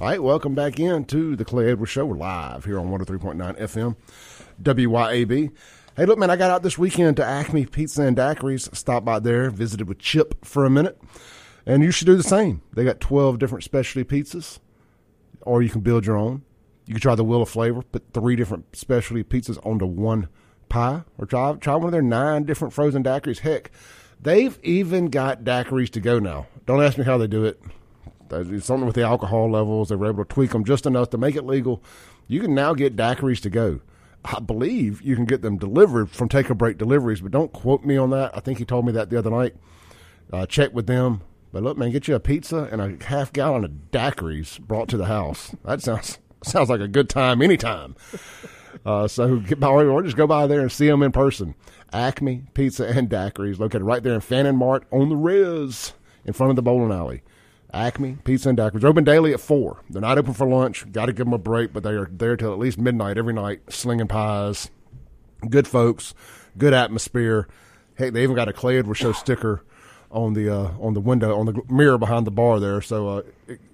All right, welcome back in to the Clay Edwards Show. We're live here on 103.9 FM, WYAB. Hey, look, man, I got out this weekend to Acme Pizza and Daiquiris. Stopped by there, visited with Chip for a minute, and you should do the same. They got 12 different specialty pizzas, or you can build your own. You can try the Wheel of Flavor, put three different specialty pizzas onto one pie, or try, try one of their nine different frozen daiquiris. Heck, they've even got daiquiris to go now. Don't ask me how they do it. Something with the alcohol levels. They were able to tweak them just enough to make it legal. You can now get daiquiris to go. I believe you can get them delivered from Take a Break Deliveries, but don't quote me on that. I think he told me that the other night. Uh, check with them. But look, man, get you a pizza and a half gallon of daiquiris brought to the house. That sounds sounds like a good time anytime. Uh, so get by, or just go by there and see them in person. Acme Pizza and Daiquiris, located right there in Fannin Mart on the Res, in front of the bowling alley. Acme Pizza and Daiquiris open daily at four. They're not open for lunch. Got to give them a break, but they are there till at least midnight every night, slinging pies. Good folks, good atmosphere. Heck, they even got a Clay Edwards Show sticker on the uh, on the window on the mirror behind the bar there. So uh,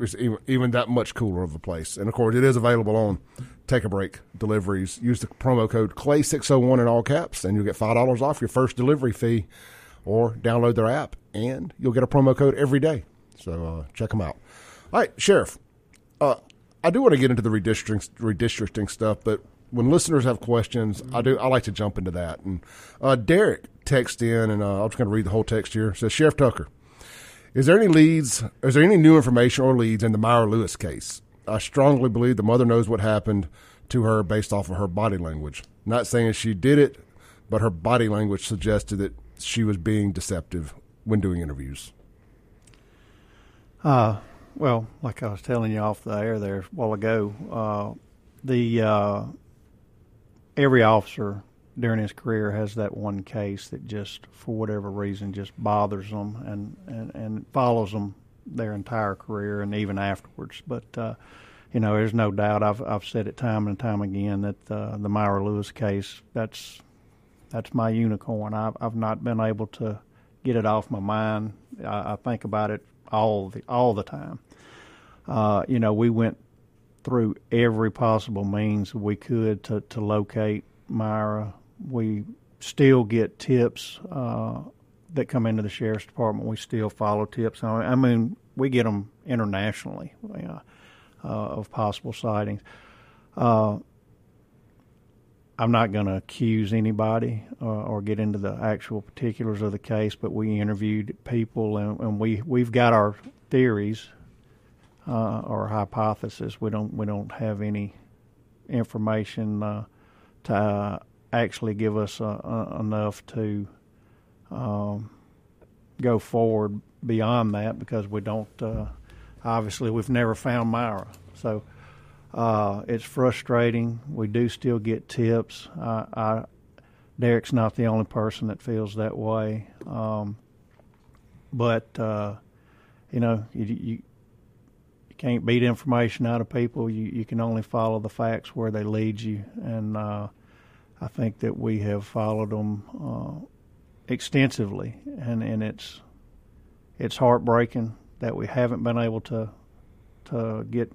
it's even, even that much cooler of a place. And of course, it is available on Take a Break deliveries. Use the promo code Clay six hundred one in all caps, and you'll get five dollars off your first delivery fee. Or download their app, and you'll get a promo code every day. So uh, check them out. All right, Sheriff. Uh, I do want to get into the redistricting, redistricting stuff, but when listeners have questions, I do I like to jump into that. And uh, Derrick texted in, and uh, I'm just going to read the whole text here. It says Sheriff Tucker, is there any leads? Is there any new information or leads in the Myra Lewis case? I strongly believe the mother knows what happened to her based off of her body language. Not saying she did it, but her body language suggested that she was being deceptive when doing interviews. Uh, well, like I was telling you off the air there a while ago, uh, the uh, every officer during his career has that one case that just, for whatever reason, just bothers them and, and, and follows them their entire career and even afterwards. But uh, you know, there's no doubt. I've I've said it time and time again that uh, the Myra Lewis case that's that's my unicorn. I've I've not been able to get it off my mind. I, I think about it all the all the time. Uh, you know, we went through every possible means we could to to locate Myra. We still get tips uh, that come into the sheriff's department. We still follow tips. I mean, we get them internationally uh, uh, of possible sightings. I'm not going to accuse anybody uh, or get into the actual particulars of the case, but we interviewed people and, and we we've got our theories uh, or hypothesis. We don't we don't have any information uh, to uh, actually give us uh, uh, enough to um, go forward beyond that because we don't. obviously, we've never found Myra, so. Uh, it's frustrating. We do still get tips. I, I, Derrick's not the only person that feels that way. Um, but uh, you know, you, you, you can't beat information out of people. You you can only follow the facts where they lead you, and uh, I think that we have followed them uh, extensively, and and it's it's heartbreaking that we haven't been able to to get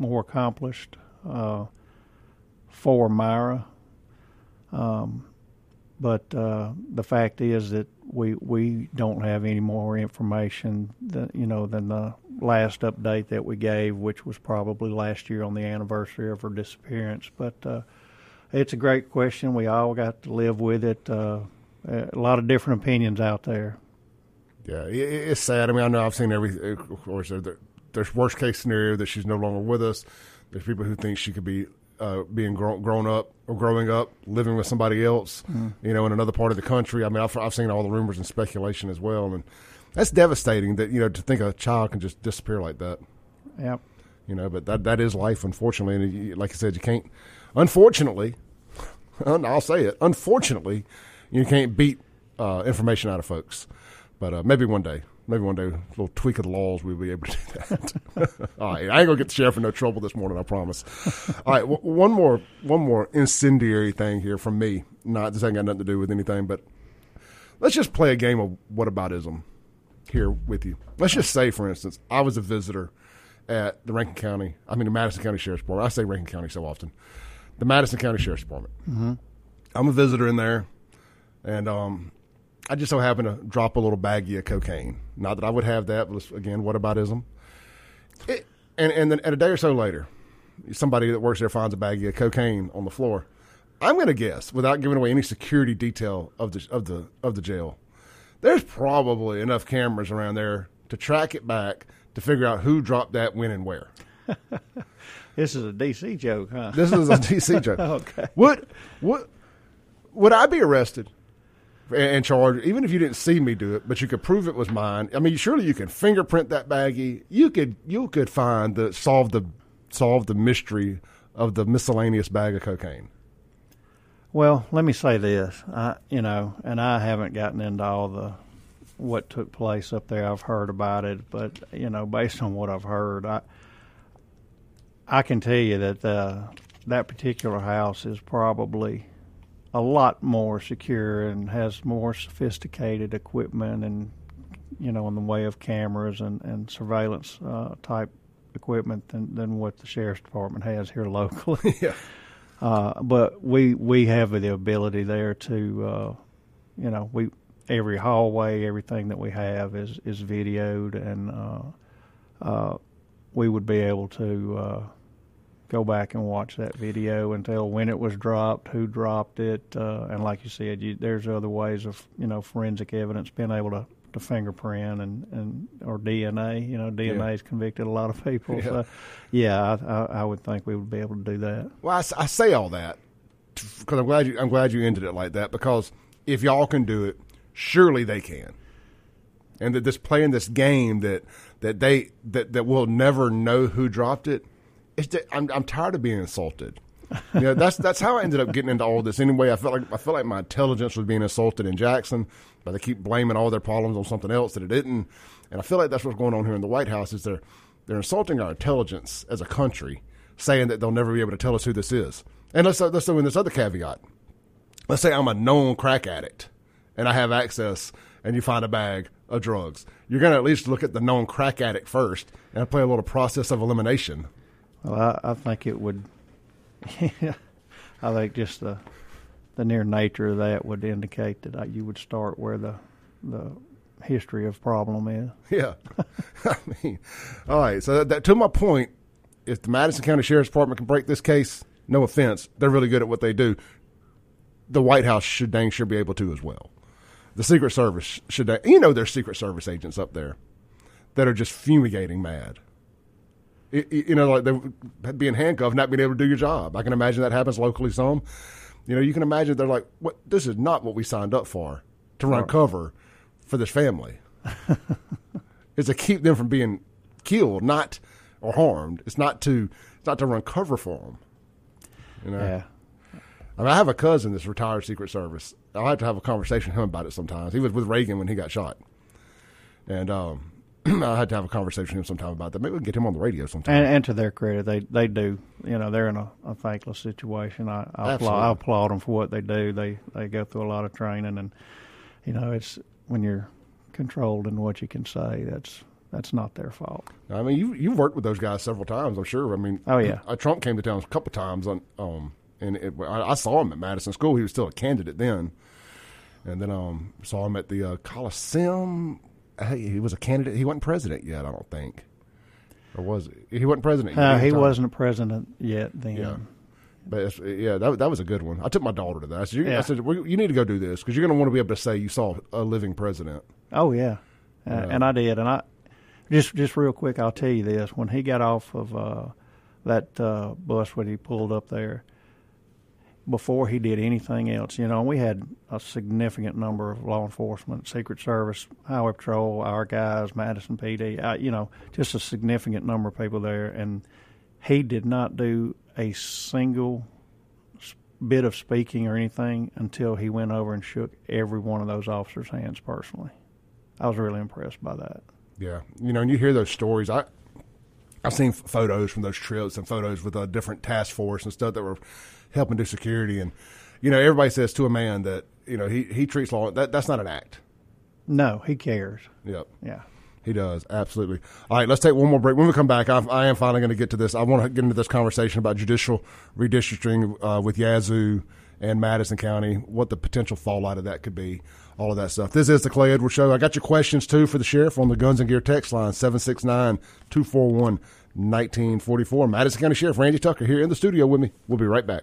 more accomplished uh, for Myra. Um, but uh, the fact is that we we don't have any more information than you know than the last update that we gave, which was probably last year on the anniversary of her disappearance. But uh, it's a great question. We all got to live with it. Uh, a lot of different opinions out there. Yeah, it's sad. I mean, I know I've seen every. Of course, there's worst case scenario that she's no longer with us. There's people who think she could be uh, being grown, grown up or growing up, living with somebody else, mm. you know, in another part of the country. I mean, I've, I've seen all the rumors and speculation as well, and that's devastating. That you know, to think a child can just disappear like that. Yep. You know, but that that is life, unfortunately. And you, like I said, you can't. Unfortunately, I'll say it. Unfortunately, you can't beat uh, information out of folks. But uh, maybe one day maybe one day, a little tweak of the laws, we'll be able to do that. All right, I ain't gonna get the sheriff in no trouble this morning, I promise. All right, w- one more, one more incendiary thing here from me. Not this ain't got nothing to do with anything, but let's just play a game of what whataboutism here with you. Let's just say, for instance, I was a visitor at the Rankin County, I mean the Madison County Sheriff's Department. I say Rankin County so often. The Madison County Sheriff's Department. Mm-hmm. I'm a visitor in there, and um, I just so happen to drop a little baggie of cocaine. Not that I would have that, but again, what aboutism? It, and and then and a day or so later, somebody that works there finds a baggie of cocaine on the floor. I'm going to guess, without giving away any security detail of the of the of the jail, there's probably enough cameras around there to track it back to figure out who dropped that, when, and where. this is a DC joke, huh? This is a DC joke. okay. Would would would I be arrested and charged, even if you didn't see me do it, but you could prove it was mine? I mean, surely you can fingerprint that baggie. You could you could find the solve the solve the mystery of the miscellaneous bag of cocaine. Well, let me say this, I, you know, and I haven't gotten into all the what took place up there. I've heard about it, but you know, based on what I've heard, I I can tell you that uh, that particular house is probably a lot more secure and has more sophisticated equipment and you know in the way of cameras and and surveillance uh, type equipment than than what the sheriff's department has here locally. yeah. Uh, but we we have the ability there to, uh, you know, we every hallway, everything that we have is is videoed, and uh, uh, we would be able to uh, go back and watch that video and tell when it was dropped, who dropped it, uh, and like you said, you, there's other ways of you know forensic evidence being able to to fingerprint and, and or DNA. You know, DNA has convicted a lot of people. Yeah. So, yeah, I, I, I would think we would be able to do that. Well, I, I say all that because I'm glad you I'm glad you ended it like that because if y'all can do it, surely they can. And that this playing this game that that they that that we'll never know who dropped it. I'm I'm tired of being insulted. You know, that's that's how I ended up getting into all this. Anyway, I felt like I felt like my intelligence was being insulted in Jackson, but they keep blaming all their problems on something else that it didn't. And I feel like that's what's going on here in the White House is they're they're insulting our intelligence as a country, saying that they'll never be able to tell us who this is. And let's let's throw in this other caveat. Let's say I'm a known crack addict and I have access, and you find a bag of drugs. You're going to at least look at the known crack addict first and play a little process of elimination. Well, I, I think it would. I think just the the near nature of that would indicate that uh, you would start where the the history of problem is. Yeah. I mean, all right. So that, that, to my point, if the Madison County Sheriff's Department can break this case, no offense, they're really good at what they do. The White House should dang sure be able to as well. The Secret Service should, you know, there's Secret Service agents up there that are just fumigating mad. It, you know, like they being handcuffed, not being able to do your job. I can imagine that happens locally some. You know, you can imagine they're like, "What? This is not what we signed up for to run Right. cover for this family." is to keep them from being killed, not or harmed. It's not to it's not to run cover for them. You know, Yeah. I, mean, I have a cousin that's retired Secret Service. I'll have to have a conversation with him about it sometimes. He was with Reagan when he got shot, and um, I had to have a conversation with him sometime about that. Maybe we can get him on the radio sometime. And, and to their credit, they they do. You know, they're in a, a thankless situation. I, I, applaud, I applaud them for what they do. They they go through a lot of training, and you know, it's when you're controlled in what you can say. That's that's not their fault. I mean, you you've worked with those guys several times, I'm sure. I mean, Oh, yeah. uh, Trump came to town a couple times on um, and it, I, I saw him at Madison School. He was still a candidate then, and then um, saw him at the uh, Coliseum. Hey, he was a candidate. He wasn't president yet, I don't think, or was he? He wasn't president. yet Uh, he wasn't a president yet then. Yeah. But yeah, that that was a good one. I took my daughter to that. I said, you, I said well, you need to go do this because you're going to want to be able to say you saw a living president. Oh yeah, uh, Yeah. and I did, and I just just real quick, I'll tell you this: when he got off of uh, that uh, bus when he pulled up there, before he did anything else, you know, we had a significant number of law enforcement, Secret Service, Highway Patrol, our guys, Madison PD, uh, you know, just a significant number of people there, and he did not do a single bit of speaking or anything until he went over and shook every one of those officers' hands personally. I was really impressed by that. Yeah, you know, and you hear those stories. I I've seen photos from those trips and photos with a different task force and stuff that were helping do security. And you know, everybody says to a man that you know he he treats law that that's not an act. No, he cares. Yep, Yeah. he does absolutely. All right, let's take one more break. When we come back, I'm, I am finally going to get to this. I want to get into this conversation about judicial redistricting uh, with Yazoo and Madison County, what the potential fallout of that could be, all of that stuff. This is the Clay Edwards Show. I got your questions too for the sheriff on the Guns and Gear text line 769 241 1944. Madison County Sheriff Randy Tucker here in the studio with me. We'll be right back.